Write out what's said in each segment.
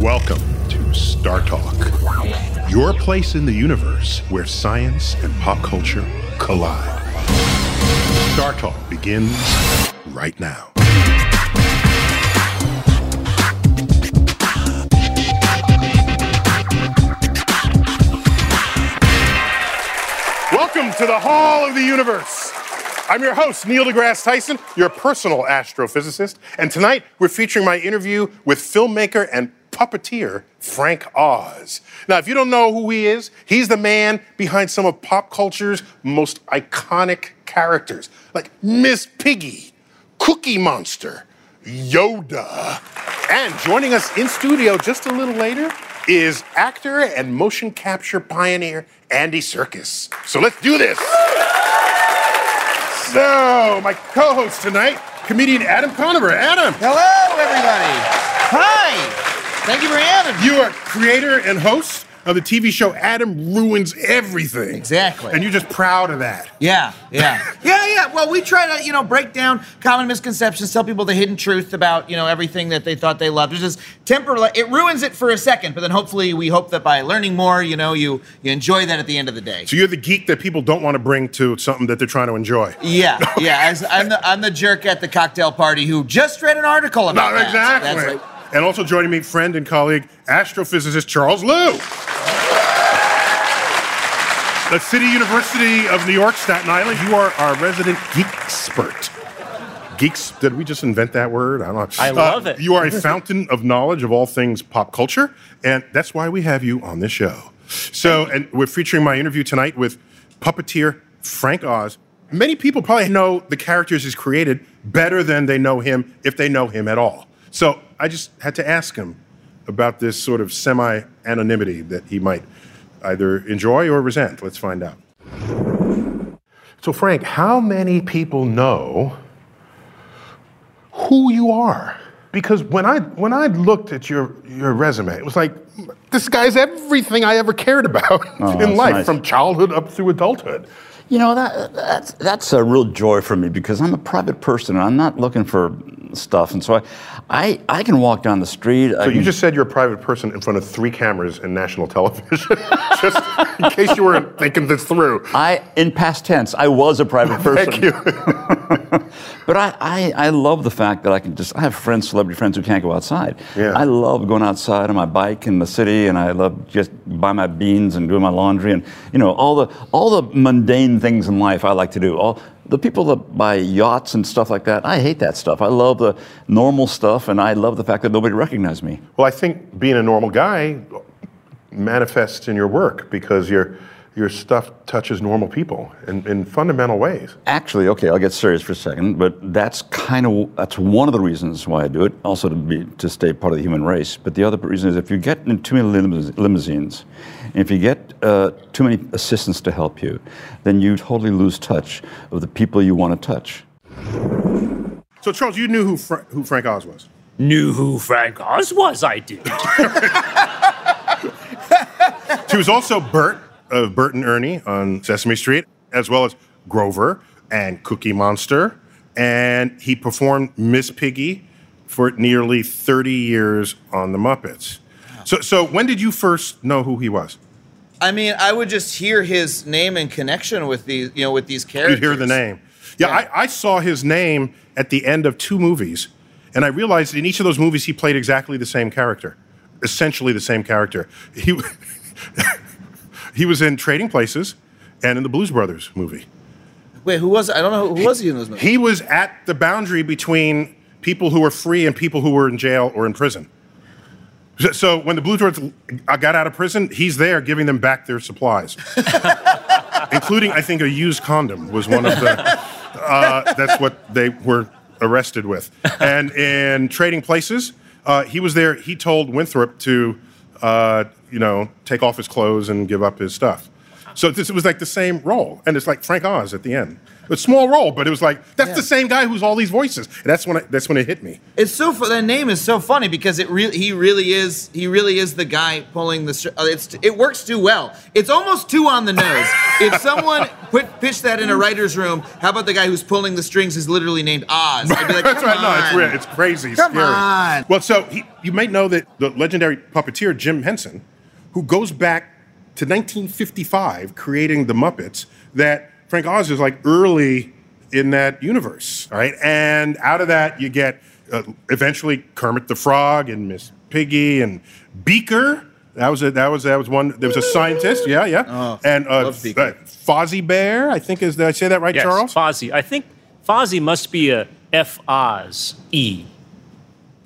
Welcome to Star Talk, your place in the universe where science and pop culture collide. Star Talk begins right now. Welcome to the Hall of the Universe. I'm your host, Neil deGrasse Tyson, your personal astrophysicist, and tonight we're featuring my interview with filmmaker and puppeteer Frank Oz. Now, if you don't know who he is, he's the man behind some of pop culture's most iconic characters, like Miss Piggy, Cookie Monster, Yoda. And joining us in studio just a little later is actor and motion capture pioneer Andy Serkis. So let's do this. So, my co host tonight, comedian Adam Conover. Adam. Hello, everybody. Hi. Thank you for having me. You are creator and host of the TV show Adam Ruins Everything. Exactly. And you're just proud of that. Yeah, yeah. yeah, yeah. Well, we try to, you know, break down common misconceptions, tell people the hidden truth about, you know, everything that they thought they loved. It's just temper it ruins it for a second, but then hopefully we hope that by learning more, you know, you you enjoy that at the end of the day. So you're the geek that people don't want to bring to something that they're trying to enjoy. Yeah, yeah. As I'm the I'm the jerk at the cocktail party who just read an article about No, that. exactly. That's right. And also joining me, friend and colleague, astrophysicist Charles Liu. The City University of New York, Staten Island, you are our resident geek expert. Geeks, did we just invent that word? I don't know. I love it. You are a fountain of knowledge of all things pop culture, and that's why we have you on this show. So, and we're featuring my interview tonight with puppeteer Frank Oz. Many people probably know the characters he's created better than they know him, if they know him at all. So, I just had to ask him about this sort of semi anonymity that he might either enjoy or resent. Let's find out. So, Frank, how many people know who you are? Because when I when I looked at your your resume, it was like this guy's everything I ever cared about Oh, in life, nice. from childhood up through adulthood. You know that that's that's a real joy for me because I'm a private person and I'm not looking for stuff, and so I, I, I can walk down the street. So you just said you're a private person in front of three cameras in national television, just in case you weren't thinking this through. I in past tense I was a private person. Thank you. But I, I, I love the fact that I can just I have friends, celebrity friends who can't go outside. Yeah. I love going outside on my bike in the city, and I love just buy my beans and doing my laundry, and you know all the all the mundane things in life I like to do. All the people that buy yachts and stuff like that, I hate that stuff. I love the normal stuff, and I love the fact that nobody recognized me. Well, I think being a normal guy manifests in your work because your your stuff touches normal people in, in fundamental ways. Actually, okay, I'll get serious for a second, but that's kind of that's one of the reasons why I do it. Also to be to stay part of the human race. But the other reason is if you get into too many limousines, if you get uh, too many assistants to help you, then you totally lose touch of the people you want to touch. So, Charles, you knew who Fra- who Frank Oz was. Knew who Frank Oz was, I did. He was also Bert of Bert and Ernie on Sesame Street, as well as Grover and Cookie Monster. And he performed Miss Piggy for nearly 30 years on The Muppets. So, so when did you first know who he was? I mean, I would just hear his name in connection with these, you know, with these characters. You'd hear the name. Yeah, Yeah. I, I saw his name at the end of two movies, and I realized in each of those movies he played exactly the same character, essentially the same character. He, he was in Trading Places and in the Blues Brothers movie. Wait, who was? I don't know who was he in those movies. He was at the boundary between people who were free and people who were in jail or in prison. So, when the Blue Brothers got out of prison, he's there giving them back their supplies, including, I think, a used condom was one of the. Uh, that's what they were arrested with. And in Trading Places, uh, he was there. He told Winthrop to, uh, you know, take off his clothes and give up his stuff. So this was like the same role, and it's like Frank Oz at the end. A small role, but it was like that's Yeah. the same guy who's all these voices. And that's when I, that's when it hit me. It's so fu- that name is so funny because it really he really is he really is the guy pulling the str- uh, it's it works too well. It's almost too on the nose. if someone put pitched that in a writer's room, how about the guy who's pulling the strings is literally named Oz? I'd be like, That's "Come right. No, it's on." real. It's crazy. Come scary. on. Well, so he, you might know that the legendary puppeteer Jim Henson, who goes back to 1955, creating the Muppets, that Frank Oz is like early in that universe. right? and out of that you get uh, eventually Kermit the Frog and Miss Piggy and Beaker. That was a, that was that was one. There was a scientist. Yeah, yeah. Oh, and uh, love uh, Fozzie Bear. I think is did I say that right, Yes, Charles? Fozzie. I think Fozzie must be a F Oz E.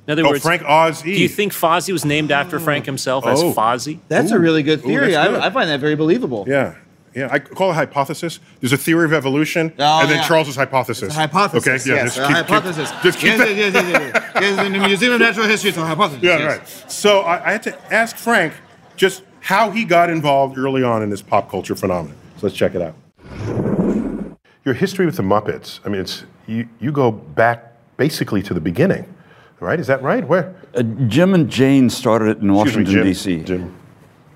In other Oh, words, Frank Oz E. do you think Fozzie was named after Frank himself as Oh. Fozzie? That's Ooh. a really good theory. that's good. I, I find that very believable. Yeah. Yeah, I call it hypothesis. There's a theory of evolution, Oh, and then yeah. Charles's hypothesis. It's a hypothesis. Okay, yeah, yes, just a keep, keep- hypothesis. just keep yes, that. yes, yes, yes, yes. yes, in the Museum of Natural History, it's a hypothesis. Yeah, yes. right. So I, I had to ask Frank just how he got involved early on in this pop culture phenomenon. So let's check it out. Your history with the Muppets. I mean, it's you. You go back basically to the beginning, right? Is that right? Where? Uh, Jim and Jane started it in Excuse me, Washington, Jim. D.C. Jim.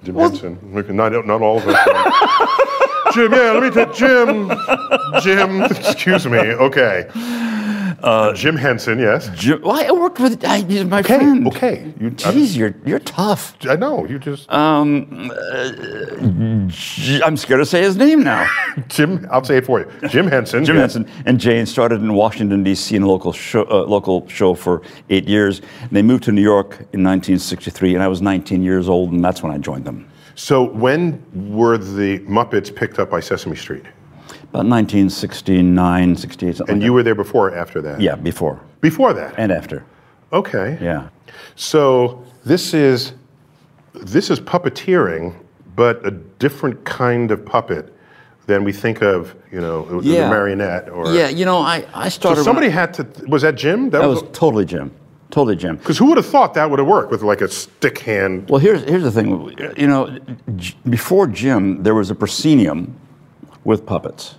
Jim Henson. Look, Not, not all of us. Jim, yeah, let me take Jim. Jim, excuse me. Okay. Uh, Jim Henson, yes. Jim, well, I worked with I, he's my Okay, friend. okay. You- Jeez, you're you're tough. I know, you just. J- I'm scared to say his name now. Jim, I'll say it for you. Jim Henson. Jim yes. Henson and Jane started in Washington D.C. in a local show, uh, local show for eight years. And they moved to New York in 1963, and I was 19 years old, and that's when I joined them. So when were the Muppets picked up by Sesame Street? About 1969, 68, something. And like you were there before or after that? that. yeah, before Before that? and after. okay. Yeah. So this is this is puppeteering, but a different kind of puppet than we think of, you know, the Yeah. marionette or Yeah, you know, I, I started. when somebody I- had to was that Jim? that was totally Jim. Totally Jim. because who would have thought that would have worked with like a stick hand? Well, here's here's the thing. You know, before Jim, there was a proscenium with puppets,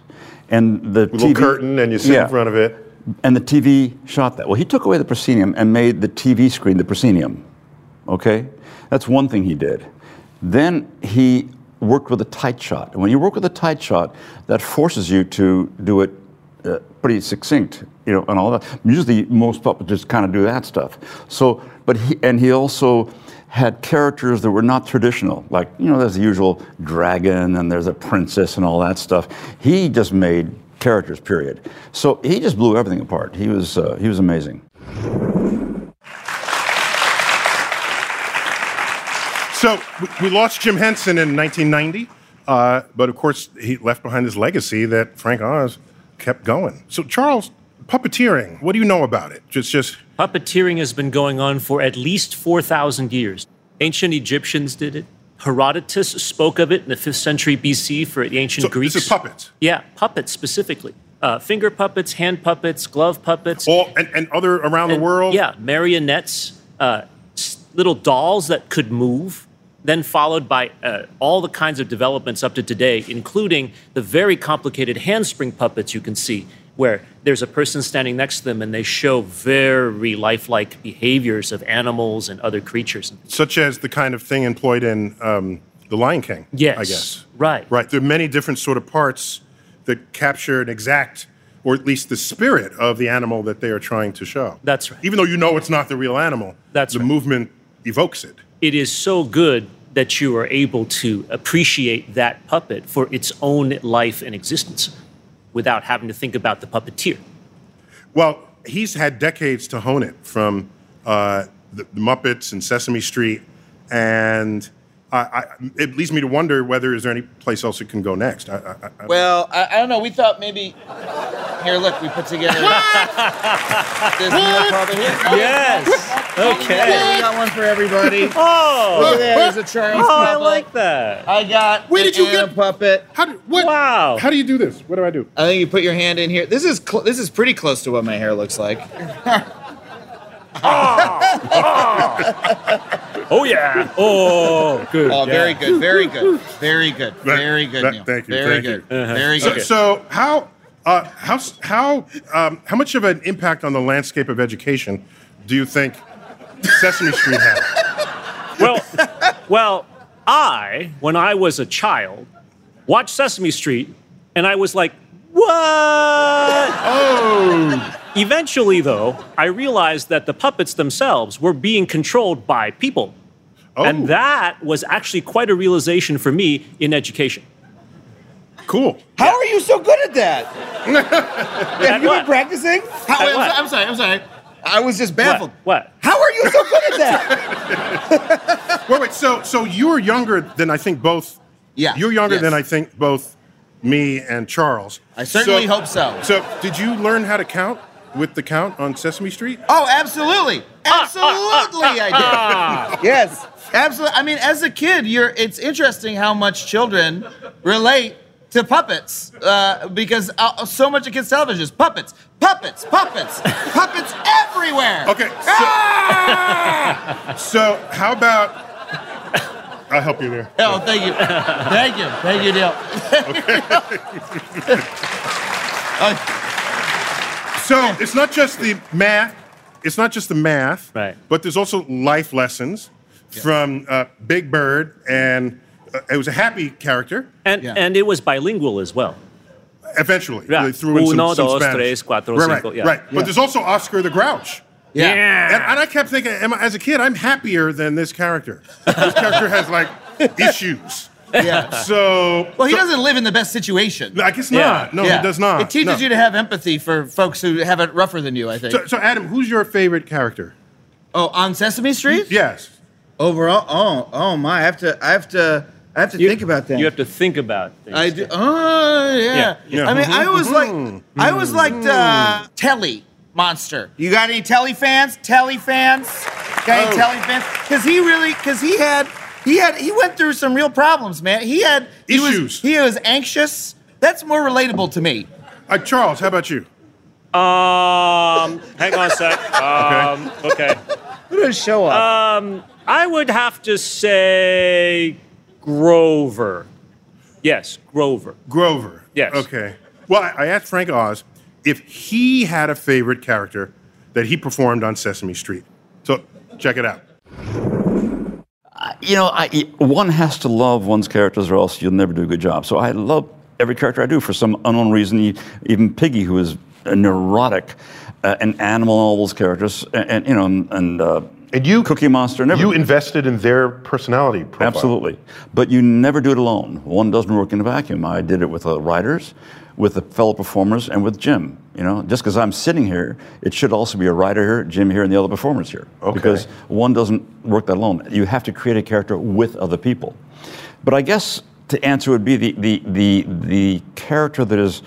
and the Little TV curtain and you sit Yeah. in front of it. and the TV shot that. Well, he took away the proscenium and made the TV screen the proscenium. Okay, that's one thing he did. Then he worked with a tight shot, and when you work with a tight shot, that forces you to do it uh, pretty succinct, you know, and all that. Usually, most puppets just kind of do that stuff. So, but he and he also had characters that were not traditional, like you know, there's the usual dragon and there's a princess and all that stuff. He just made characters, period. So he just blew everything apart. He was uh, he was amazing. So we- lost Jim Henson in 1990, uh, but of course he left behind his legacy that Frank Oz kept going. So Charles, puppeteering, what do you know about it? Just, just Puppeteering has been going on for at least 4,000 years. Ancient Egyptians did it. Herodotus spoke of it in the 5th century BC for the ancient so Greeks. this is puppets. Yeah, puppets specifically. Uh, finger puppets, hand puppets, glove puppets. All and, and other around the world. Yeah, marionettes, uh, little dolls that could move, then followed by uh, all the kinds of developments up to today, including the very complicated handspring puppets you can see, where there's a person standing next to them and they show very lifelike behaviors of animals and other creatures. such as the kind of thing employed in um, The Lion King. Yes, I guess. right. Right. There are many different sort of parts that capture an exact, or at least the spirit of the animal that they are trying to show. That's right. Even though you know it's not the real animal, That's the right. movement evokes it. It is so good that you are able to appreciate that puppet for its own life and existence without having to think about the puppeteer. Well, he's had decades to hone it from uh, the, the Muppets and Sesame Street, and I, I, it leads me to wonder whether is there any place else it can go next. I, I, I, Well, I, I don't know. We thought maybe. Here, look, we put together. this meal puppet here. Oh, Yes. We got one for everybody. Oh, Look at that. There's a Charles oh, I like that. I got Where an did you Anna get- puppet. how do, what, Wow. How do you do this? What do I do? I think you put your hand in here. This is cl- this is pretty close to what my hair looks like. Oh oh. oh yeah. Oh, good. Oh, yeah. very good, very good, very good, That- very good. that- Neil. thank you, Very thank you. good, very So, good. so so how Uh, how how um, how much of an impact on the landscape of education do you think Sesame Street had? Well, well, I, when I was a child, watched Sesame Street, and I was like, "What?" Oh, Eventually, though, I realized that the puppets themselves were being controlled by people, oh, and that was actually quite a realization for me in education. cool. How are you so good at that? Have you what? been practicing? How, I'm, what? so- I'm sorry. I'm sorry. I was just baffled. What? How are you so good at that? Wait, wait. So so you're younger than I think both. Yeah, You're younger yes. than I think both me and Charles. I certainly hope so. So did you learn how to count with the count on Sesame Street? Oh, absolutely. Ah, ah, absolutely, ah, I did. yes, absolutely. I mean, as a kid, you're. It's interesting how much children relate to puppets uh, because uh, so much of kids' television is puppets, puppets, puppets, puppets everywhere. Okay. So, Ah! so how about? I'll help you there. Oh, thank you, thank you, thank you, Neil. Okay. so it's not just the math. It's not just the math. Right. But there's also life lessons from uh, Big Bird, and Uh, it was a happy character. And Yeah. and it was bilingual as well. Eventually, Yeah. they threw in some, Uno, some dos, Spanish. tres, cuatro, right, cinco, right, yeah. right. But there's also Oscar the Grouch. Yeah. And, and I kept thinking, am I- as a kid, I'm happier than this character. This character has like issues. Yeah. So, Well, he so- doesn't live in the best situation. I guess Yeah. not. No, Yeah. he does not. It teaches No. you to have empathy for folks who have it rougher than you. I think. So, so, Adam, who's your favorite character? oh, on Sesame Street. Yes. Overall, oh, oh my! I have to, I have to, I have to You- think about that. You have to think about things. I do. Oh, yeah. Yeah, yeah. I mean, I was like, I was like uh, Telly Monster. You got any Telly fans? Telly fans? Got any Oh. Telly fans? Because he really, because he had, he had, he went through some real problems, man. He had he Issues. Was, he was anxious. That's more relatable to me. Uh, Charles, how about you? Um, hang on a sec. Um, okay. What a show up. Um, I would have to say Grover. Yes, Grover. Grover. Yes. Okay. Well, I, I asked Frank Oz if he had a favorite character that he performed on Sesame Street. So check it out. You know, I, one has to love one's characters or else you'll never do a good job. So I love every character I do for some unknown reason. E- Even Piggy, who is a neurotic, uh, an animal, all those characters, and, and, you know, and, and, uh, And you, Cookie Monster, and you invested in their personality profile. Absolutely. But you never do it alone. One doesn't work in a vacuum. I did it with the writers, with the fellow performers, and with Jim. You know, just because I'm sitting here, it should also be a writer here, Jim here, and the other performers here. Okay. Because one doesn't work that alone. You have to create a character with other people. But I guess to answer would be the the the, the character that is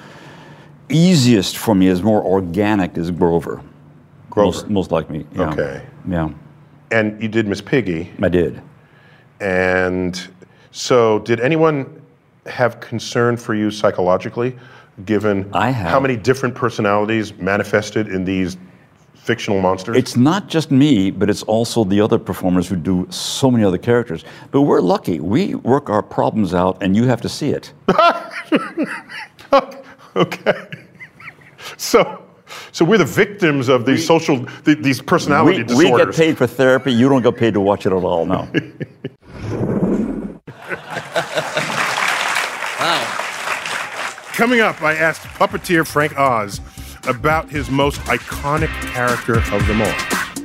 easiest for me, is more organic, is Grover. Grover. Most, most like me. Yeah. Okay. Yeah, And you did Miss Piggy. I did. And so, did anyone have concern for you psychologically, given I have. how many different personalities manifested in these fictional monsters? It's not just me, but it's also the other performers who do so many other characters. But we're lucky. We work our problems out, and you have to see it. okay. So, so we're the victims of these social, th- these personality We, we get paid for therapy. You don't get paid to watch it at all. No. Wow. Coming up, I asked puppeteer Frank Oz about his most iconic character of them all,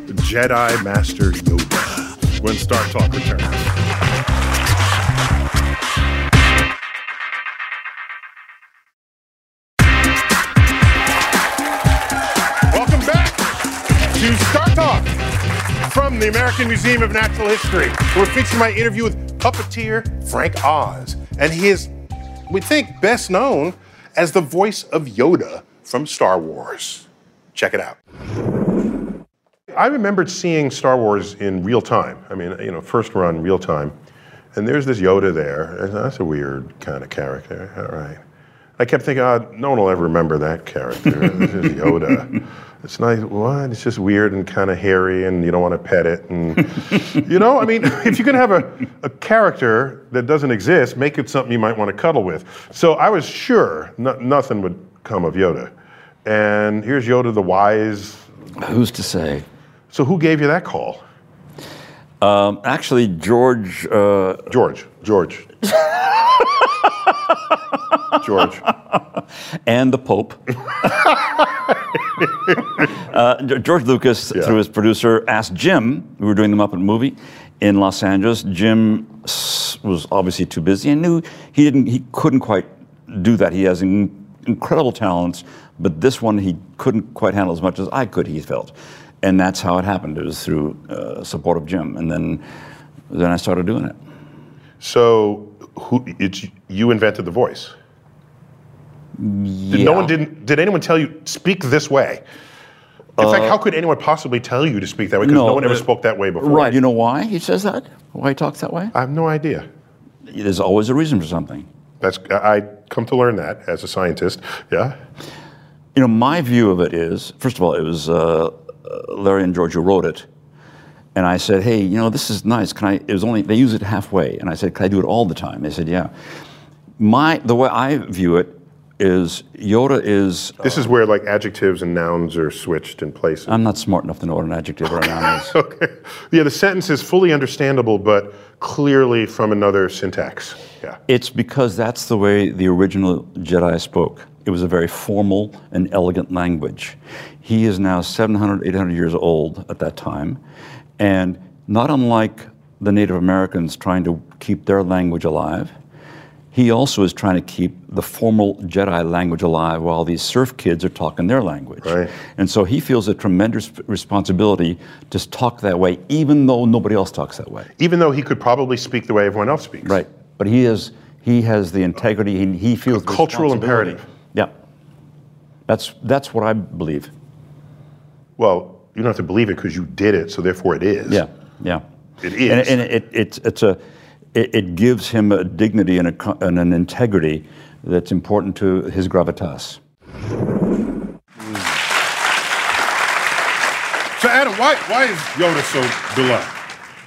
the Jedi Master Yoda. When Star Talk returns. From the American Museum of Natural History. We're featuring my interview with puppeteer Frank Oz, and he is, we think, best known as the voice of Yoda from Star Wars. Check it out. I remembered seeing Star Wars in real time. I mean, you know, first run real time. And there's this Yoda there. and That's a weird kind of character. All right. I kept thinking, oh, no one will ever remember that character. this is Yoda. It's nice. What? It's just weird and kind of hairy, and you don't want to pet it. And you know, I mean, if you're gonna have a, a character that doesn't exist, make it something you might want to cuddle with. So I was sure no, nothing would come of Yoda. And here's Yoda the wise. Who's to say? So who gave you that call? Um, actually, George. Uh, George. George. George. and the Pope. uh, George Lucas, Yeah. through his producer, asked Jim, we were doing them up at the Muppet movie in Los Angeles. Jim was obviously too busy and knew he didn't, he couldn't quite do that. He has in, incredible talents, but this one he couldn't quite handle as much as I could. He felt, and that's how it happened. It was through uh, support of Jim, and then then I started doing it. So who, it's you invented the voice. Did No one didn't. Did anyone tell you speak this way? In fact, how could anyone possibly tell you to speak that way? Because no, one ever uh, spoke that way before. Right. You know why he says that? Why he talks that way? I have no idea. There's always a reason for something. That's I come to learn that as a scientist. Yeah. You know, my view of it is, first of all, it was uh, uh, Larry and George who wrote it, and I said, hey, you know, this is nice. Can I? It was only they use it halfway, and I said, can I do it all the time? They said, yeah. My the way I view it is Yoda is. This is uh, where like adjectives and nouns are switched in place. I'm not smart enough to know what an adjective or a noun is. okay. Yeah, the sentence is fully understandable, but clearly from another syntax. Yeah. It's because that's the way the original Jedi spoke. It was a very formal and elegant language. He is now 700, 800 years old at that time. And not unlike the Native Americans trying to keep their language alive, he also is trying to keep the formal Jedi language alive while these surf kids are talking their language. Right. And so he feels a tremendous responsibility to talk that way, even though nobody else talks that way. Even though he could probably speak the way everyone else speaks. Right. But he is he has the integrity he, he feels the cultural imperative. Yeah. That's that's what I believe. Well, you don't have to believe it because you did it, so therefore it is. Yeah. Yeah. It is. And, and it, it's it's a it, it gives him a dignity and, a, and an integrity that's important to his gravitas. So Adam, why why is Yoda so beloved?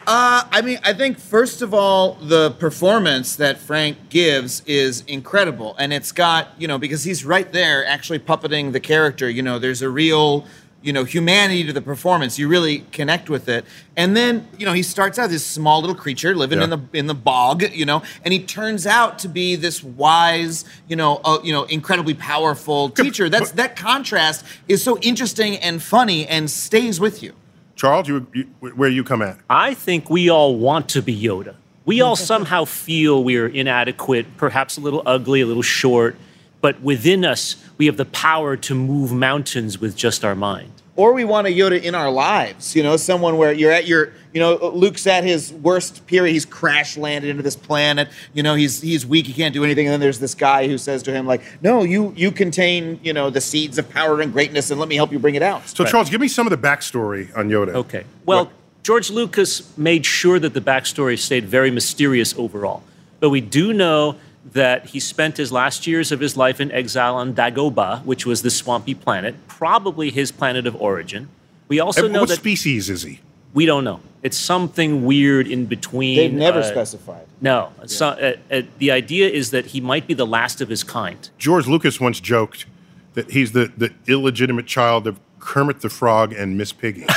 Uh, I mean, I think first of all, the performance that Frank gives is incredible, and it's got you know because he's right there actually puppeting the character. You know, there's a real you know humanity to the performance. You really connect with it, and then you know he starts out this small little creature living in the in the bog, you know, and he turns out to be this wise, you know, uh, you know, incredibly powerful teacher. That's that contrast is so interesting and funny and stays with you. Charles, you, you where you come at? I think we all want to be Yoda. We all somehow feel we're inadequate, perhaps a little ugly, a little short, but within us, we have the power to move mountains with just our mind. Or we want a Yoda in our lives. You know, someone where you're at your, you know, Luke's at his worst period. He's crash landed into this planet. You know, he's he's weak. He can't do anything. And then there's this guy who says to him, like, "No, you you contain, you know, the seeds of power and greatness, and let me help you bring it out." So Charles, give me some of the backstory on Yoda. Okay. Well, What- George Lucas made sure that the backstory stayed very mysterious overall. But we do know that he spent his last years of his life in exile on Dagobah, which was the swampy planet, probably his planet of origin. We also And know what that species is he? we don't know. It's something weird in between. They've never uh, specified. No. So, uh, uh, the idea is that he might be the last of his kind. George Lucas once joked that he's the, the illegitimate child of Kermit the Frog and Miss Piggy.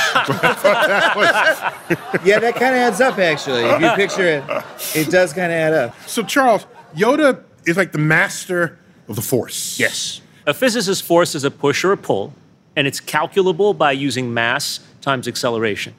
Yeah, that kind of adds up actually. If you picture it, it does kind of add up. so Charles, Yoda is like the master of the Force. Yes. A physicist's force is a push or a pull, and it's calculable by using mass times acceleration.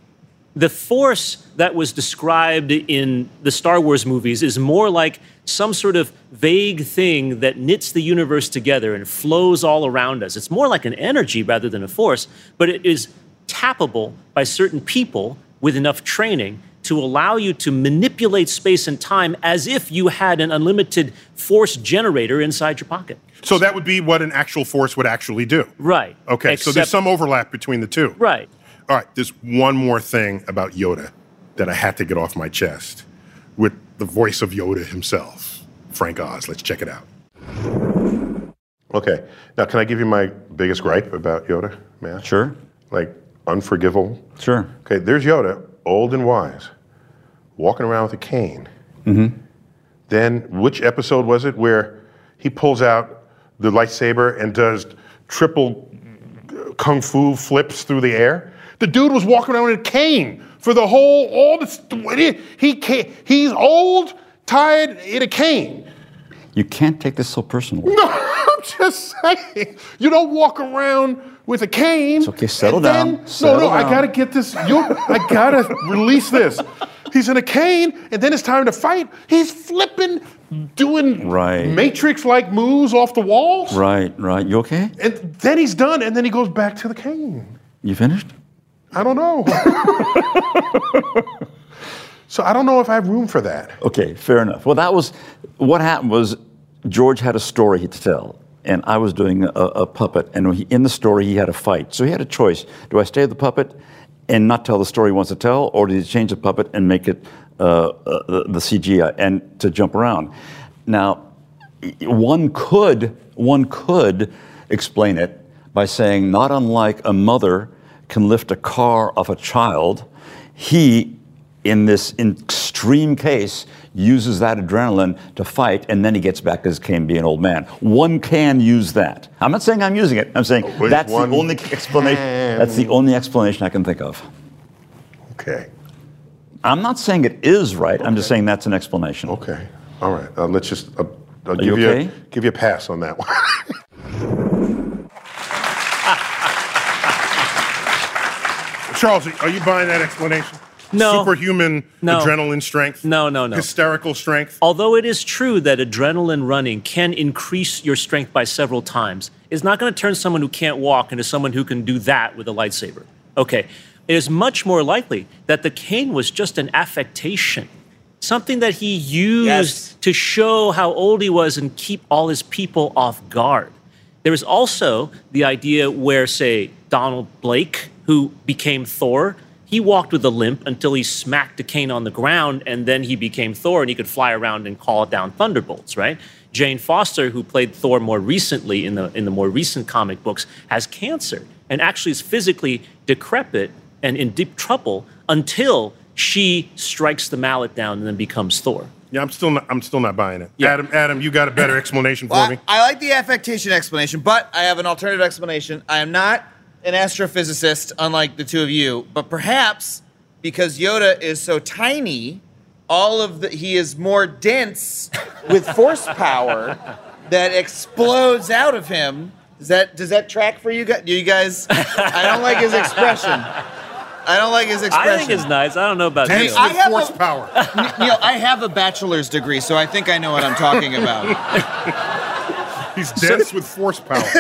The force that was described in the Star Wars movies is more like some sort of vague thing that knits the universe together and flows all around us. It's more like an energy rather than a force, but it is tappable by certain people with enough training to allow you to manipulate space and time as if you had an unlimited force generator inside your pocket. So that would be what an actual force would actually do. Right. Okay, so there's some overlap between the two. Right. All right, there's one more thing about Yoda that I had to get off my chest with the voice of Yoda himself, Frank Oz. Let's check it out. Okay, now can I give you my biggest gripe about Yoda, man? Sure. Like, unforgivable. Sure. Okay, there's Yoda, old and wise, walking around with a cane. Mm-hmm. Then, which episode was it where he pulls out the lightsaber and does triple kung fu flips through the air. The dude was walking around in a cane for the whole all the he he he's old, tired in a cane. You can't take this so personally. No, I'm just saying. You don't walk around with a cane. It's okay, settle and then- down, settle no, no, I gotta get this. I gotta release this. He's in a cane, and then it's time to fight. He's flipping, doing Right. Matrix-like moves off the walls. Right, right. You okay? And then he's done, and then he goes back to the cane. You finished? I don't know. so I don't know if I have room for that. Okay, fair enough. Well, that was what happened was George had a story to tell, and I was doing a, a puppet, and he, in the story he had a fight. So he had a choice: do I stay the puppet and not tell the story he wants to tell, or do you change the puppet and make it uh, uh, the, the CGI and to jump around? Now, one could one could explain it by saying, not unlike a mother can lift a car off a child, he, in this extreme case, uses that adrenaline to fight, and then he gets back as can be an old man. One can use that. I'm not saying I'm using it. I'm saying Which that's the one only explanation. can? That's the only explanation I can think of. Okay. I'm not saying it is right. I'm just saying that's an explanation. Okay. All right. Uh, let's just. Uh, I'll you give you, okay? a, give you a pass on that one. Charles, are you buying that explanation? No. Superhuman No. adrenaline strength. No, no, no. Hysterical strength. Although it is true that adrenaline running can increase your strength by several times, it's not going to turn someone who can't walk into someone who can do that with a lightsaber. Okay. It is much more likely that the cane was just an affectation, something that he used Yes. to show how old he was and keep all his people off guard. There is also the idea where, say, Donald Blake, who became Thor, he walked with a limp until he smacked a cane on the ground, and then he became Thor, and he could fly around and call down thunderbolts, right? Jane Foster, who played Thor more recently in the in the more recent comic books, has cancer and actually is physically decrepit and in deep trouble until she strikes the mallet down and then becomes Thor. Yeah, I'm still not. I'm still not buying it. Yeah. Adam, Adam, you got a better explanation for me? I, I like the affectation explanation, but I have an alternative explanation. I am not an astrophysicist, unlike the two of you, but perhaps because Yoda is so tiny, all of the he is more dense with force power that explodes out of him. Does that does that track for you guys? Do you guys? I don't like his expression. I don't like his expression. I think it's nice. I don't know about Dense you. I with have force a- power. You know, I have a bachelor's degree, so I think I know what I'm talking about. He's dense with force power.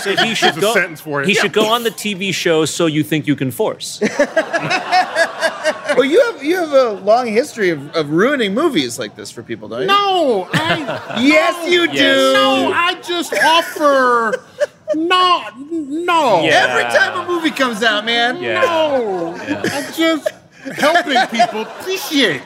So he should Here's a go. sentence for you. He should go on the TV show. So you think you can force? Well, you have you have a long history of, of ruining movies like this for people, don't you? No, I. Yes, you do. Yes. No, I just offer. No, no. Yeah. Every time a movie comes out, man. Yeah. No, I'm just helping people appreciate.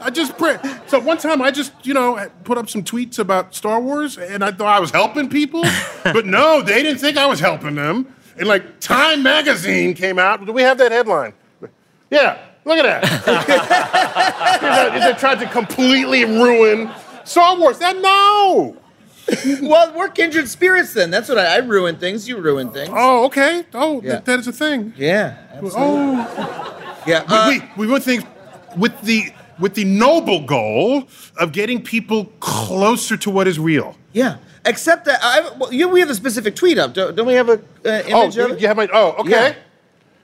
I just pray. So one time I just, you know, put up some tweets about Star Wars and I thought I was helping people. but no, they didn't think I was helping them. And like Time magazine came out. Do we have that headline? Yeah, look at that. they tried to completely ruin Star Wars. That no. Well, we're kindred spirits then. That's what I, I ruin things. You ruin things. Oh, okay. Oh, Yeah. that, that is a thing. Yeah. Oh. absolutely. Oh. Yeah. uh, we, we want things with the with the noble goal of getting people closer to what is real. yeah. Except that I, well, you, we have a specific tweet up. Don't, don't we have a uh, Oh, image you, of it? you have my. Oh, okay.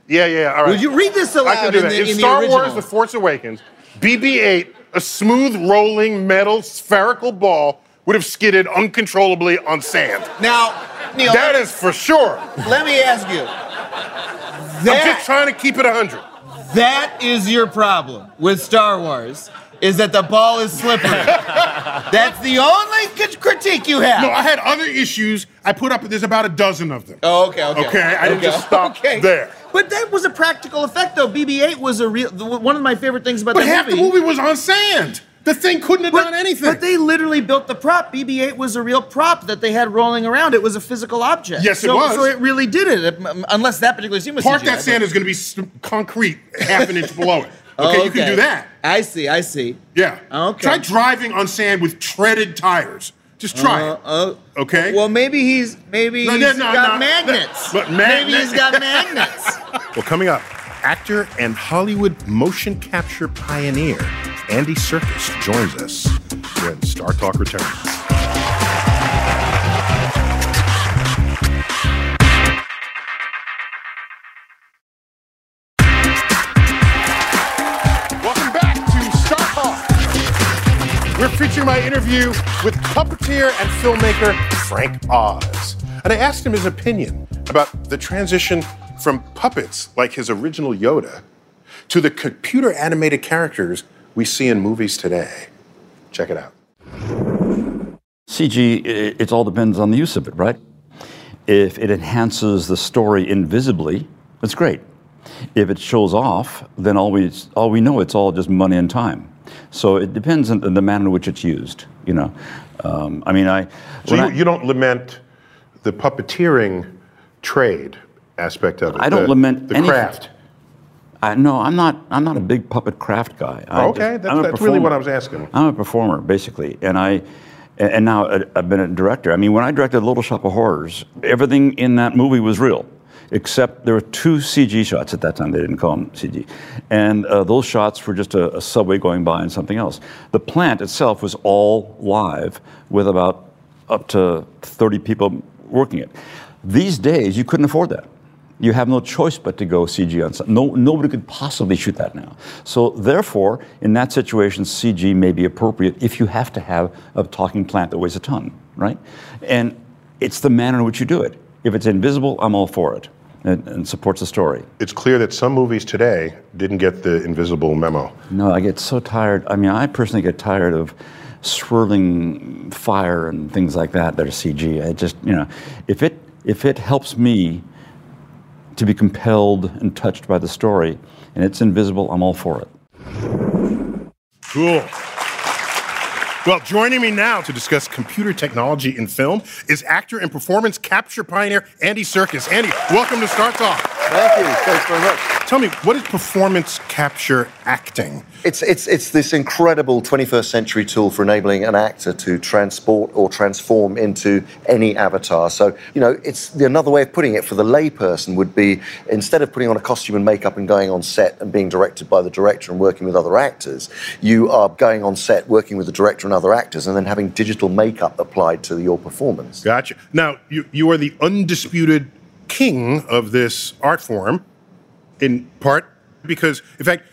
Yeah, yeah. all right. Would you read this aloud I can do in that. the, in in the Star original? Wars: The Force Awakens, BB-8, a smooth rolling metal spherical ball, would have skidded uncontrollably on sand. now, Neil, That is for sure. let me ask you. I'm just trying to keep it hundred. That is your problem with Star Wars, is that the ball is slippery. That's the only critique you have. No, I had other issues. I put up. There's about a dozen of them. Oh, okay, okay. Okay, I didn't just stop there. But that was a practical effect, though. BB-8 was a real the- one of my favorite things about the BB-8. But half the movie was on sand. The thing couldn't have But, done anything. but they literally built the prop. BB-8 was a real prop that they had rolling around. It was a physical object. Yes, it so, was. So it really did it, um, unless that particular scene was Part CGI, that sand is going to be concrete, half an inch below it. Okay, Oh, you can do that. I see. I see. Yeah. Okay. Try driving on sand with treaded tires. Just try Uh, it. uh, Okay. Well, maybe he's maybe No, he's no, no, got no. magnets. But maybe he's got magnets. Well, coming up, actor and Hollywood motion capture pioneer Andy Serkis joins us when Star Talk returns. Welcome back to Star Talk. We're featuring my interview with puppeteer and filmmaker Frank Oz. And I asked him his opinion about the transition from puppets like his original Yoda to the computer animated characters we see in movies today. Check it out. CG, it all depends on the use of it, right? If it enhances the story invisibly, it's great. If it shows off, then all we, all we know it's all just money and time. So it depends on the manner in which it's used. You know, um, I mean, I. So you, I- you don't lament the puppeteering trade aspect of it. I don't the, lament the anything. craft. I, no, I'm not. I'm not a big puppet craft guy. I Okay, just- that's- that's really what. I was asking. I'm a performer, basically, and I. And now uh, I've been a director. I mean, when I directed Little Shop of Horrors, everything in that movie was real, except there were two CG shots at that time. They didn't call them CG, and uh, those shots were just a, a subway going by and something else. The plant itself was all live, with about up to 30 people working it. These days, you couldn't afford that. You have no choice but to go CG on something. No, nobody could possibly shoot that now. So therefore, in that situation, CG may be appropriate if you have to have a talking plant that weighs a ton, right? And it's the manner in which you do it. If it's invisible, I'm all for it and, and supports the story. It's clear that some movies today didn't get the invisible memo. No, I get so tired. I mean, I personally get tired of swirling fire and things like that that are CG. I just, you know, if it if it helps me to be compelled and touched by the story and it's invisible, I'm all for it. Cool. Well, joining me now to discuss computer technology in film is actor and performance capture pioneer Andy Serkis. Andy, welcome to Star Talk. Thank you. Thanks very much. Tell me, what is performance capture acting? It's, it's, it's this incredible 21st century tool for enabling an actor to transport or transform into any avatar. So, you know, it's another way of putting it for the layperson would be instead of putting on a costume and makeup and going on set and being directed by the director and working with other actors, you are going on set, working with the director and other actors, and then having digital makeup applied to your performance. Gotcha. Now, you, you are the undisputed king of this art form, in part because, in fact,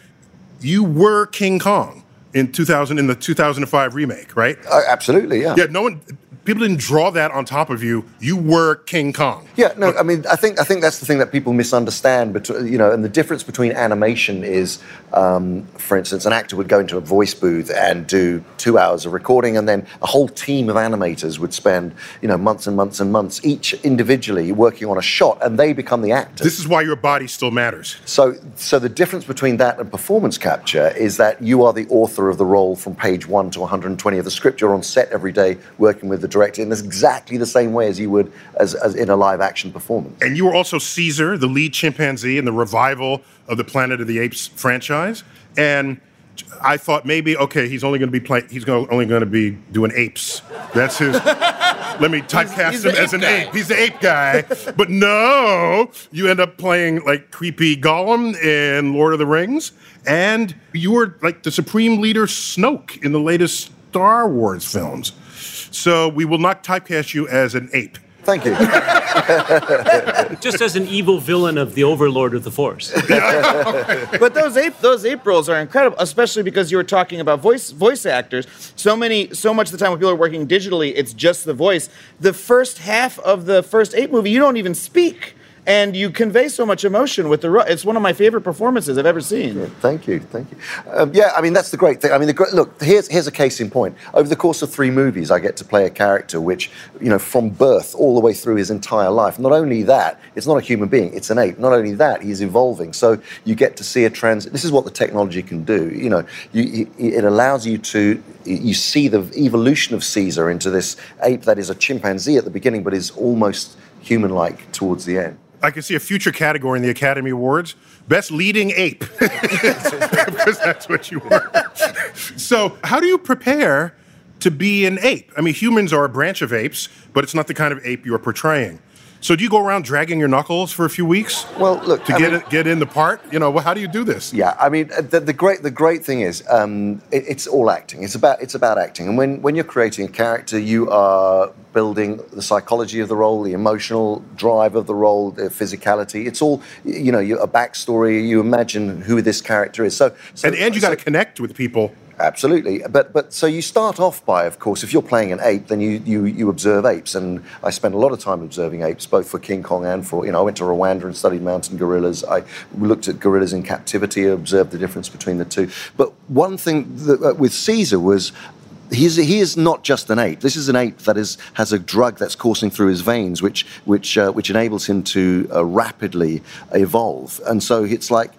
you were King Kong in 2000 in the 2005 remake, right? Uh, absolutely, yeah. Yeah, no one, people didn't draw that on top of you. You were King Kong. Yeah, no, I mean, I think I think that's the thing that people misunderstand. But you know, and the difference between animation is, um, for instance, an actor would go into a voice booth and do two hours of recording, and then a whole team of animators would spend you know months and months and months each individually working on a shot, and they become the actors. This is why your body still matters. So, so the difference between that and performance capture is that you are the author of the role from page one to 120 of the script. You're on set every day working with the director in this exactly the same way as you would as, as in a live action performance. And you were also Caesar, the lead chimpanzee in the revival of the Planet of the Apes franchise. And I thought maybe, okay, he's only going to be playing. He's gonna, only going to be doing apes. That's his. let me typecast he's him as an guy. ape. He's the ape guy. but no, you end up playing like creepy Gollum in Lord of the Rings, and you were like the supreme leader Snoke in the latest Star Wars films. So we will not typecast you as an ape. Thank you. Just as an evil villain of the Overlord of the Force. but those ape those ape roles are incredible, especially because you were talking about voice voice actors. So many so much of the time when people are working digitally, it's just the voice. The first half of the first ape movie, you don't even speak. And you convey so much emotion with the. ro- It's one of my favorite performances I've ever seen. Thank you, thank you. Um, yeah, I mean that's the great thing. I mean, the, look, here's here's a case in point. Over the course of three movies, I get to play a character which, you know, from birth all the way through his entire life. Not only that, it's not a human being; it's an ape. Not only that, he's evolving. So you get to see a trans. This is what the technology can do. You know, you, it allows you to you see the evolution of Caesar into this ape that is a chimpanzee at the beginning, but is almost human-like towards the end. I can see a future category in the Academy Awards Best Leading Ape, because that's what you were. so, how do you prepare to be an ape? I mean, humans are a branch of apes, but it's not the kind of ape you're portraying. So do you go around dragging your knuckles for a few weeks? Well, look, to I get mean- it, get in the part. You know, well, how do you do this? Yeah, I mean, uh, the, the great the great thing is, um, it, it's all acting. It's about it's about acting, and when when you're creating a character, you are building the psychology of the role, the emotional drive of the role, the physicality. It's all you know, you, a backstory. You imagine who this character is. So, so And and you got to connect with people. Absolutely, but but so you start off by, of course, if you're playing an ape, then you you you observe apes, and I spent a lot of time observing apes, both for King Kong and for you know I went to Rwanda and studied mountain gorillas. I looked at gorillas in captivity, observed the difference between the two. But one thing that, uh, with Caesar was. He's, he is not just an ape. This is an ape that is, has a drug that's coursing through his veins, which, which, uh, which enables him to uh, rapidly evolve. And so it's like,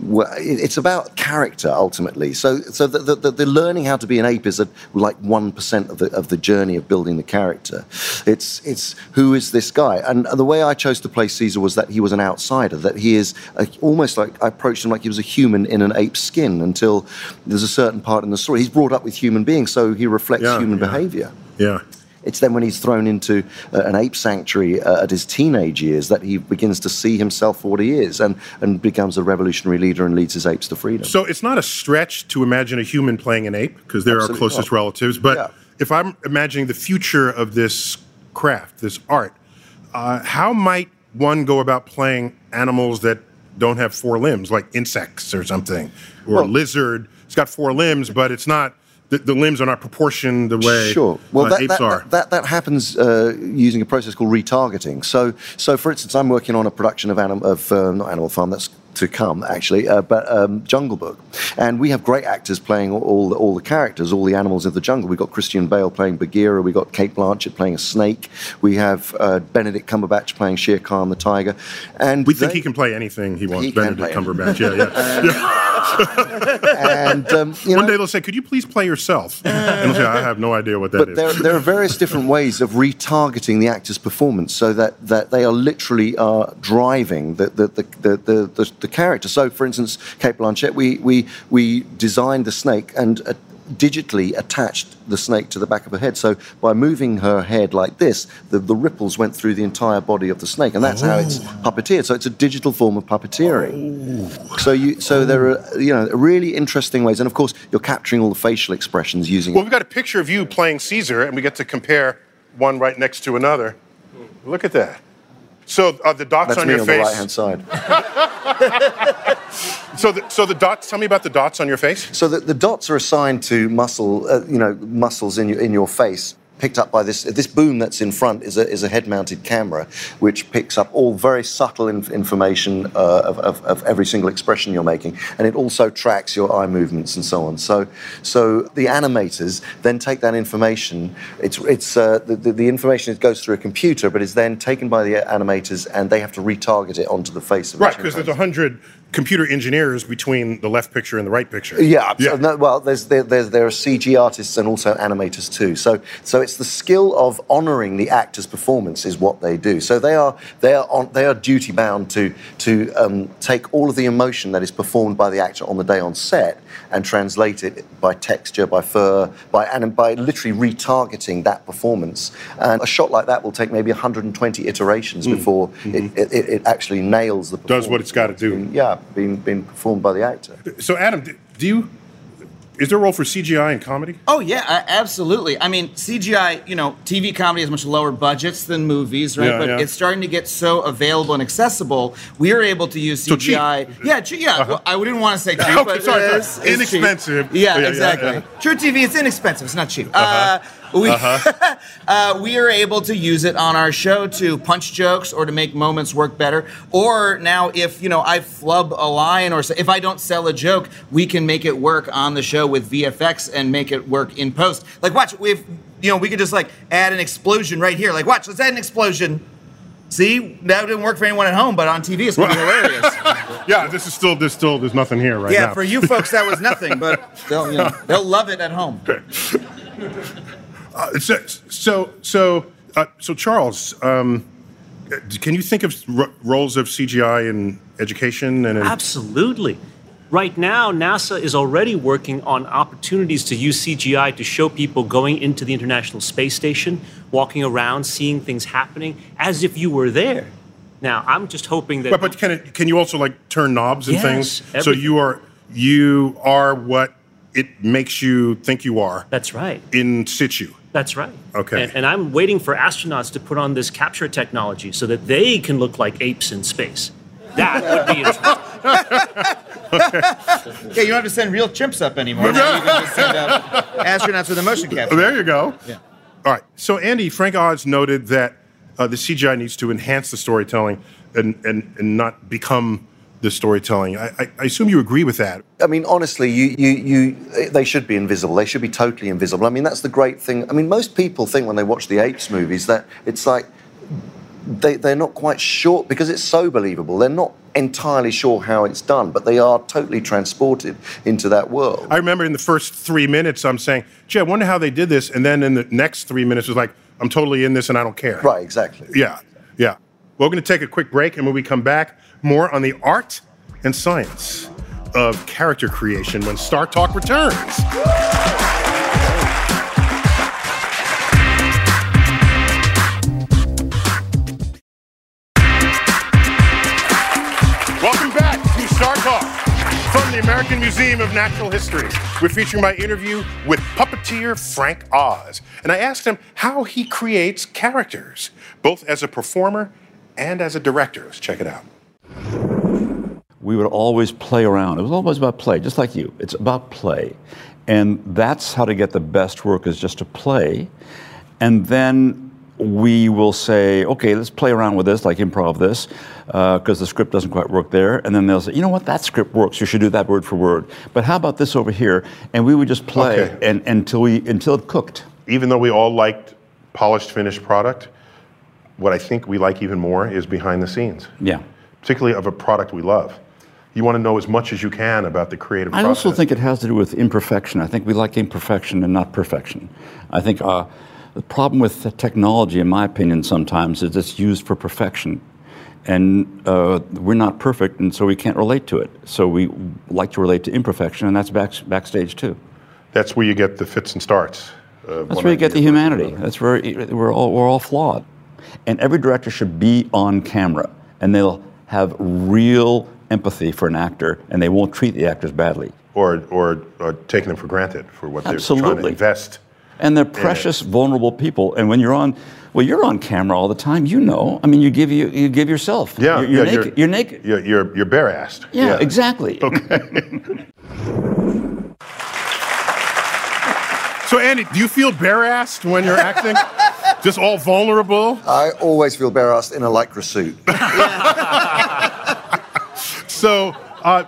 it's about character ultimately. So, so the, the, the, learning how to be an ape is a, like 1% of the, of the journey of building the character. It's, it's who is this guy? And the way I chose to play Caesar was that he was an outsider, that he is a, almost like I approached him like he was a human in an ape's skin until there's a certain part in the story. He's brought up with human beings, so he reflects Yeah, human yeah. behavior. Yeah. It's then when he's thrown into uh, an ape sanctuary uh, at his teenage years that he begins to see himself for what he is and, and becomes a revolutionary leader and leads his apes to freedom. So it's not a stretch to imagine a human playing an ape because they're our closest not. relatives. But Yeah. if I'm imagining the future of this craft, this art, uh, how might one go about playing animals that don't have four limbs, like insects or something, or a Well- lizard? It's got four limbs, but it's not. The, the limbs are not proportioned the way Sure. Well, uh, that, apes that, are. that, that, that happens uh, using a process called retargeting. So, so for instance, I'm working on a production of, anim- of uh, not Animal Farm, that's to come actually, uh, but um, Jungle Book. And we have great actors playing all, all, the, all the characters, all the animals of the jungle. We've got Christian Bale playing Bagheera, we've got Cate Blanchett playing a snake, we have uh, Benedict Cumberbatch playing Shere Khan the tiger. And we think he can play anything he wants. He Benedict Cumberbatch. Yeah, yeah. and um, you One day they'll say, "Could you please play yourself?" And I'll say, "I have no idea what that But is." there, there are various different ways of retargeting the actor's performance so that, that they are literally uh, driving the, the, the, the, the, the, character. So, for instance, Cate Blanchett, we, we, we designed the snake and uh, digitally attached the snake to the back of her head. So, by moving her head like this, the, the ripples went through the entire body of the snake, and that's how it's puppeteered. So, it's a digital form of puppeteering. So, you, so there are you know really interesting ways, and of course, you're capturing all the facial expressions using. Well, we've got a picture of you playing Caesar, and we get to compare one right next to another. Look at that. So uh, the dots that's on me your on face. the right hand side. So, the, so the dots. Tell me about the dots on your face. So the, the dots are assigned to muscle, uh, you know, muscles in your in your face. Picked up by this this boom that's in front is a, is a head-mounted camera, which picks up all very subtle inf- information uh, of, of, of every single expression you're making, and it also tracks your eye movements and so on. So so the animators then take that information. It's it's uh, the, the the information it goes through a computer, but is then taken by the animators, and they have to retarget it onto the face of Right, because there's a hundred computer engineers between the left picture and the right picture. Yeah, Yeah. so no, well, there's, there, there, there are CG artists and also animators too. So, so it's the skill of honouring the actor's performance is what they do. So they are they are on, they are duty bound to to um, take all of the emotion that is performed by the actor on the day on set and translate it by texture, by fur, by and by literally retargeting that performance. And a shot like that will take maybe 120 iterations before it, it, it actually nails the. Mm-hmm. Does what it's gotta performance. do. Yeah, being being performed by the actor. So, Adam, do you? Is there a role for CGI in comedy? Oh yeah, absolutely. I mean, CGI, you know, TV comedy has much lower budgets than movies, right? Yeah, but yeah. it's starting to get so available and accessible. We are able to use So cheap. CGI. Yeah, che- yeah. Well, I wouldn't want to say cheap, Okay, but sorry, it is, it's. Inexpensive. Yeah, Yeah, yeah, exactly. yeah. truTV, it's inexpensive. It's not cheap. uh we, uh, we are able to use it on our show to punch jokes or to make moments work better. Or now, if you know I flub a line or if I don't sell a joke, we can make it work on the show with VFX and make it work in post. Like, watch, we've you know we could just like add an explosion right here. Like, watch, let's add an explosion. See, that didn't work for anyone at home, but on TV it's be hilarious. Yeah, this is still, there's still, there's nothing here right yeah, now. for you folks that was nothing, but they'll you know they'll love it at home. Uh, so, so, so, uh, so Charles, um, can you think of r- roles of CGI in education and in, Absolutely. Right now, NASA is already working on opportunities to use CGI to show people going into the International Space Station, walking around, seeing things happening as if you were there. Now, I'm just hoping that. But, but can it can you also like turn knobs and Yes, things? So you are you are what it makes you think you are That's right. in situ. That's right. Okay. And, and I'm waiting for astronauts to put on this capture technology so that they can look like apes in space. That would be interesting. Yeah, you don't have to send real chimps up anymore. Now you can just send up astronauts with a motion capture. There you go. Yeah. All right. So Andy, Frank Oz noted that uh, the CGI needs to enhance the storytelling and and, and not become the storytelling. I, I, I assume you agree with that. I mean, honestly, you, you, you, they should be invisible. They should be totally invisible. I mean, that's the great thing. I mean, most people think when they watch the Apes movies that it's like they, they're not quite sure because it's so believable. They're not entirely sure how it's done, but they are totally transported into that world. I remember in the first three minutes, I'm saying, "Gee, I wonder how they did this," and then in the next three minutes, it was like, "I'm totally in this, and I don't care." Right, exactly. Yeah, yeah. We're going to take a quick break, and when we come back, more on the art and science of character creation when Star Talk returns. Welcome back to Star Talk from the American Museum of Natural History. We're featuring my interview with puppeteer Frank Oz. And I asked him how he creates characters, both as a performer and as a director. Let's check it out. we would always play around. It was always about play, just like you. It's about play. And that's how to get the best work is just to play. And then we will say, okay, let's play around with this, like improv this, uh, because the script doesn't quite work there. And then they'll say, you know what, that script works. You should do that word for word. But how about this over here? And we would just play Okay. and, until we until it cooked. Even though we all liked polished, finished product, what I think we like even more is behind the scenes, Yeah. particularly of a product we love. You want to know as much as you can about the creative I process. also think it has to do with imperfection. I think we like imperfection and not perfection. I think uh, the problem with the technology, in my opinion, sometimes is it's used for perfection. And uh, we're not perfect, and so we can't relate to it. So we like to relate to imperfection, and that's back, backstage too. that's where you get the fits and starts. uh, That's where you get the humanity. That's where we're all, we're all flawed. And every director should be on camera, and they'll have real empathy for an actor, and they won't treat the actors badly. Or, or, or taking them for granted for what they're trying to invest. And they're precious, vulnerable people. And when you're on, well, you're on camera all the time. You know. I mean, you give you, you give yourself. Yeah, You're, you're yeah, naked. You're, naked. You're, you're, you're bare-assed. Yeah, exactly. Okay. So, Andy, do you feel bare-assed when you're acting? Just all vulnerable? I always feel bare-assed in a lycra suit. So, uh,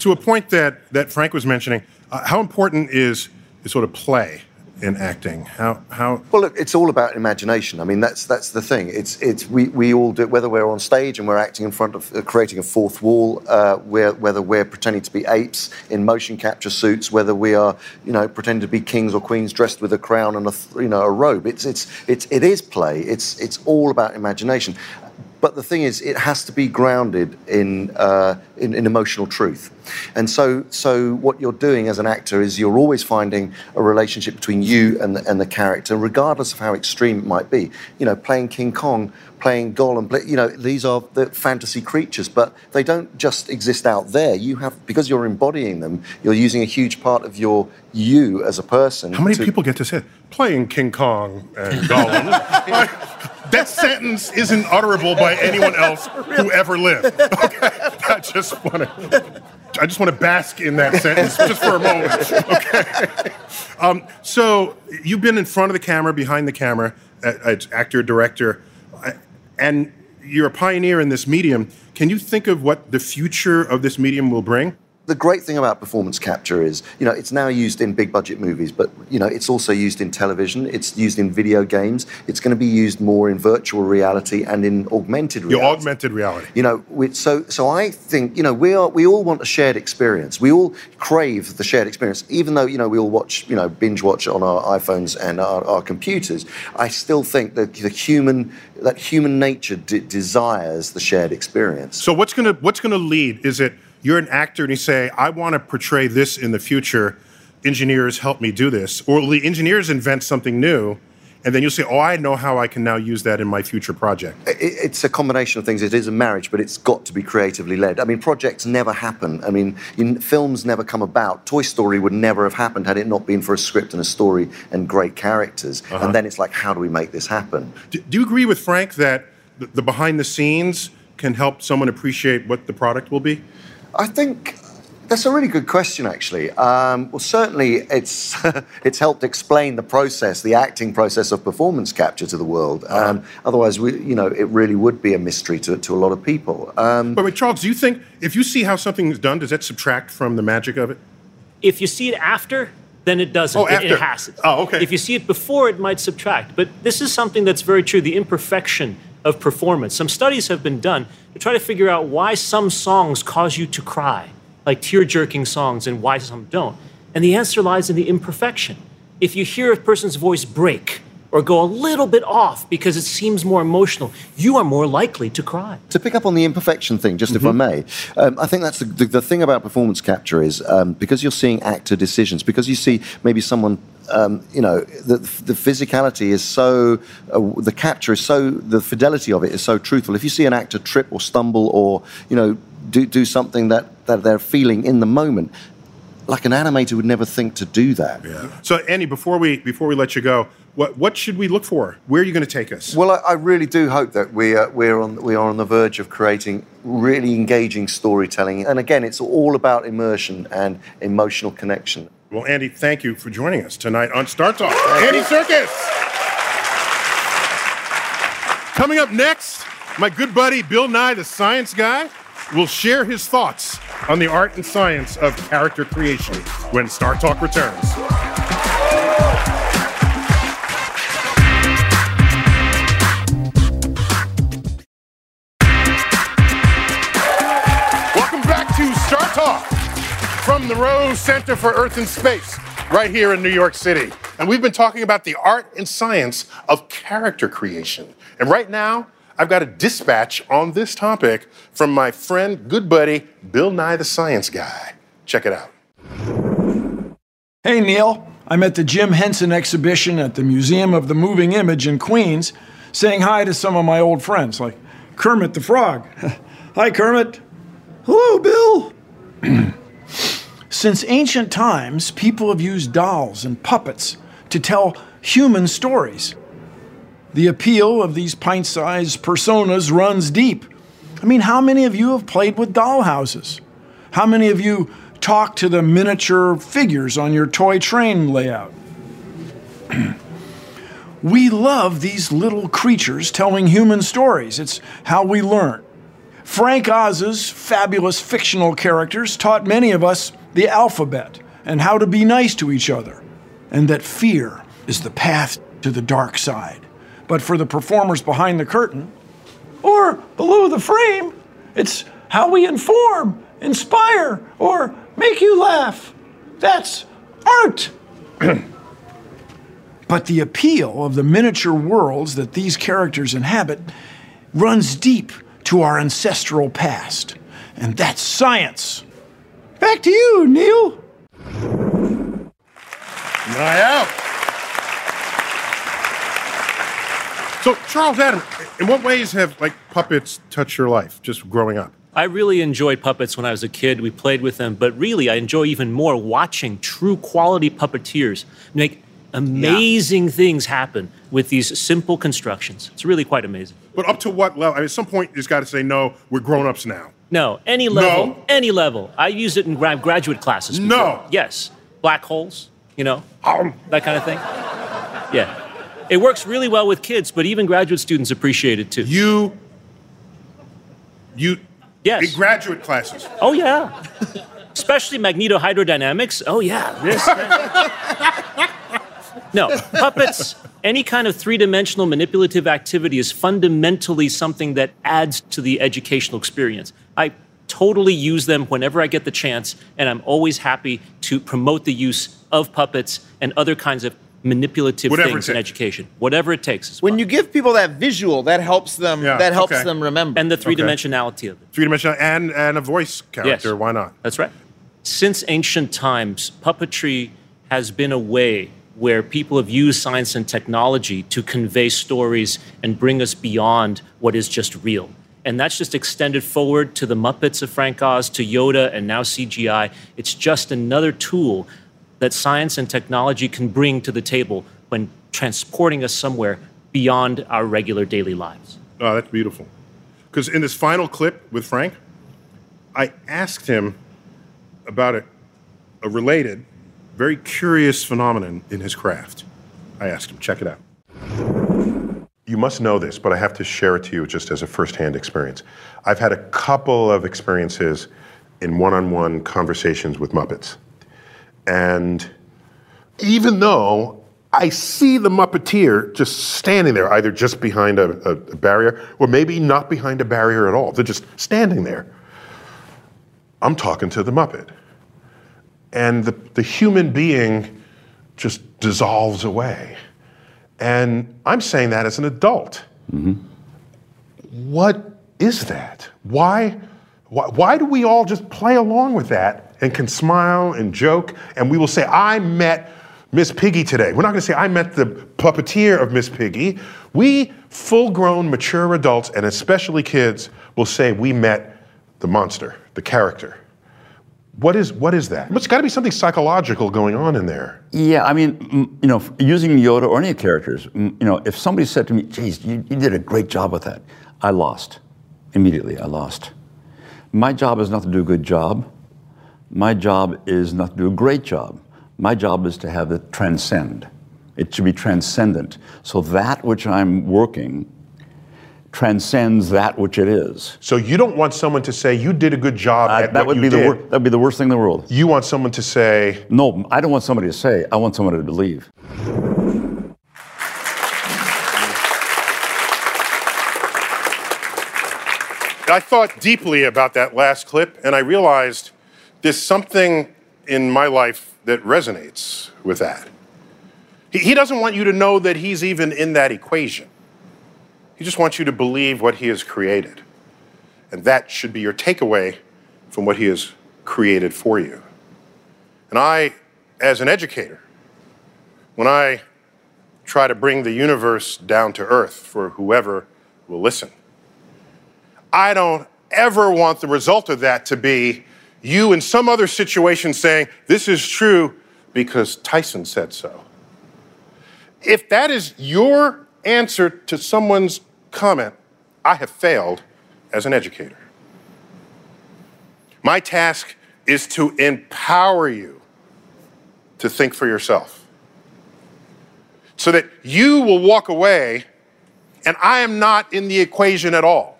to a point that, that Frank was mentioning, uh, how important is, is sort of play in acting? How, how, Well, look, it's all about imagination. I mean, that's that's the thing. It's it's we, we all do whether we're on stage and we're acting in front of uh, creating a fourth wall, uh, whether we're pretending to be apes in motion capture suits, whether we are you know pretending to be kings or queens dressed with a crown and a you know a robe. It's it's it's it is play. It's it's all about imagination. But the thing is, it has to be grounded in, uh, in, in emotional truth. And so, so what you're doing as an actor is you're always finding a relationship between you and the, and the character, regardless of how extreme it might be. You know, playing King Kong, playing Gollum, play, you know, these are the fantasy creatures, but they don't just exist out there. You have, because you're embodying them, you're using a huge part of your you as a person. how many to- people get to say, playing King Kong and Gollum? That sentence isn't utterable by anyone else who ever lived. Okay? I just want to. I just want to bask in that sentence just for a moment. Okay. Um, so you've been in front of the camera, behind the camera, as actor, director, and you're a pioneer in this medium. Can you think of what the future of this medium will bring? The great thing about performance capture is, you know, it's now used in big budget movies, but you know, it's also used in television. It's used in video games. It's going to be used more in virtual reality and in augmented reality. Your augmented reality. You know, we, so so I think you know we are we all want a shared experience. We all crave the shared experience, even though you know we all watch you know binge watch on our iPhones and our, our computers. I still think that the human that human nature de- desires the shared experience. So what's gonna what's gonna lead? Is it you're an actor and you say, I want to portray this in the future. Engineers help me do this. Or will the engineers invent something new? And then you'll say, oh, I know how I can now use that in my future project. It's a combination of things. It is a marriage, but it's got to be creatively led. I mean, projects never happen. I mean, in, films never come about. Toy Story would never have happened had it not been for a script and a story and great characters. Uh-huh. And then it's like, how do we make this happen? Do, do you agree with Frank that the, the behind the scenes can help someone appreciate what the product will be? I think that's a really good question, actually. Um, well, certainly it's it's helped explain the process, the acting process of performance capture to the world. Um, otherwise, we, you know, it really would be a mystery to, to a lot of people. Um, But wait, Charles, do you think if you see how something is done, does that subtract from the magic of it? If you see it after, then it doesn't. Oh, It- after. It, has it. Oh, okay. If you see it before, it might subtract. But this is something that's very true the imperfection of performance. Some studies have been done to try to figure out why some songs cause you to cry, like tear jerking songs, and why some don't. And the answer lies in the imperfection. If you hear a person's voice break, or go a little bit off because it seems more emotional, you are more likely to cry. to pick up on the imperfection thing, just if I may, um, I think that's the, the, the thing about performance capture is um, because you're seeing actor decisions, because you see maybe someone, um, you know, the, the physicality is so, uh, the capture is so, the fidelity of it is so truthful. If you see an actor trip or stumble or, you know, do, do something that, that they're feeling in the moment, like an animator would never think to do that. Yeah. So, Andy, before we before we let you go, what what should we look for? Where are you going to take us? Well, I, I really do hope that we are, we're on we are on the verge of creating really engaging storytelling. And again, it's all about immersion and emotional connection. Well, Andy, thank you for joining us tonight on Star Talk. Andy Serkis. Coming up next, my good buddy Bill Nye, the science guy, will share his thoughts on the art and science of character creation when Star Talk returns. Welcome back to Star Talk from the Rose Center for Earth and Space, right here in New York City. And we've been talking about the art and science of character creation. And right now, I've got a dispatch on this topic from my friend, good buddy, Bill Nye the Science Guy. Check it out. Hey, Neil. I'm at the Jim Henson exhibition at the Museum of the Moving Image in Queens, saying hi to some of my old friends, like Kermit the Frog. hi, Kermit. Hello, Bill. Since ancient times, people have used dolls and puppets to tell human stories. The appeal of these pint sized personas runs deep. I mean, how many of you have played with dollhouses? How many of you talk to the miniature figures on your toy train layout? we love these little creatures telling human stories. It's how we learn. Frank Oz's fabulous fictional characters taught many of us the alphabet and how to be nice to each other, and that fear is the path to the dark side. But for the performers behind the curtain, or below the frame, it's how we inform, inspire, or make you laugh. That's art. but the appeal of the miniature worlds that these characters inhabit runs deep to our ancestral past. And that's science. Back to you, Neil. Nye out. So, Charles Adam, in what ways have like puppets touched your life just growing up? I really enjoyed puppets when I was a kid. We played with them, but really, I enjoy even more watching true quality puppeteers make amazing things happen with these simple constructions. It's really quite amazing. But up to what level? I mean, at some point, you just got to say, no, we're grown ups now. No, any level, No. any level. I use it in gra- graduate classes. before. No. Yes. Black holes, you know, um. that kind of thing. Yeah. It works really well with kids, but even graduate students appreciate it too. You, you, Yes. in graduate classes. Oh, yeah. Especially magnetohydrodynamics. Oh, yeah. This. no, puppets, any kind of three dimensional manipulative activity is fundamentally something that adds to the educational experience. I totally use them whenever I get the chance, and I'm always happy to promote the use of puppets and other kinds of manipulative Whatever things in education. Whatever it takes. When you give people that visual, that helps them. Yeah, that helps okay. them remember. and the three dimensionality of it. Three dimensional and and a voice character. Yes. Why not? That's right. Since ancient times, puppetry has been a way where people have used science and technology to convey stories and bring us beyond what is just real. And that's just extended forward to the Muppets of Frank Oz, to Yoda, and now CGI. It's just another tool that science and technology can bring to the table when transporting us somewhere beyond our regular daily lives. Oh, that's beautiful. Because in this final clip with Frank, I asked him about a, a related, very curious phenomenon in his craft. I asked him, check it out. You must know this, but I have to share it to you just as a firsthand experience. I've had a couple of experiences in one on one conversations with Muppets. And even though I see the Muppeteer just standing there, either just behind a, a, a barrier or maybe not behind a barrier at all, they're just standing there. I'm talking to the Muppet. And the, the human being just dissolves away. And I'm saying that as an adult. What is that? Why, why, why do we all just play along with that and can smile and joke? And we will say, I met Miss Piggy today. We're not going to say, I met the puppeteer of Miss Piggy. We, full grown, mature adults, and especially kids, will say, We met the monster, the character. What is, what is that? There's got to be something psychological going on in there. Yeah, I mean, you know, using Yoda or any characters, you know, if somebody said to me, geez, you, you did a great job with that, I lost. Immediately, I lost. My job is not to do a good job. My job is not to do a great job. My job is to have it transcend. It should be transcendent. So that which I'm working transcends that which it is. So you don't want someone to say, You did a good job Uh, at that what would you be did. the wor- that would be the worst thing in the world. You want someone to say, No, I don't want somebody to say. I want somebody to believe. I thought deeply about that last clip and I realized there's something in my life that resonates with that. He, he doesn't want you to know that he's even in that equation. He just wants you to believe what he has created. And that should be your takeaway from what he has created for you. And I, as an educator, when I try to bring the universe down to earth for whoever will listen, I don't ever want the result of that to be you in some other situation saying, This is true because Tyson said so. If that is your answer to someone's comment, I have failed as an educator. My task is to empower you to think for yourself so that you will walk away and I am not in the equation at all.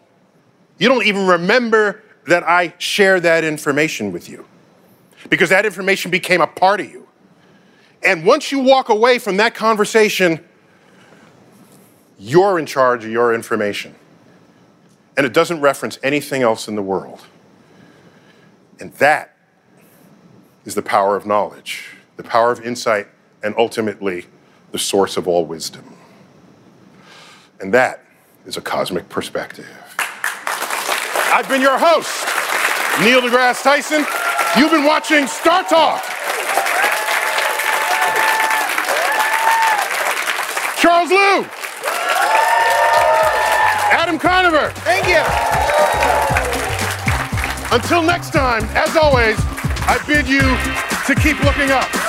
You don't even remember that I shared that information with you because that information became a part of you. And once you walk away from that conversation, you're in charge of your information. And it doesn't reference anything else in the world. And that is the power of knowledge, the power of insight, and ultimately the source of all wisdom. And that is a cosmic perspective. I've been your host, Neil deGrasse Tyson. You've been watching Star Talk. Charles Liu. Adam Conover. Thank you. Until next time, as always, I bid you to keep looking up.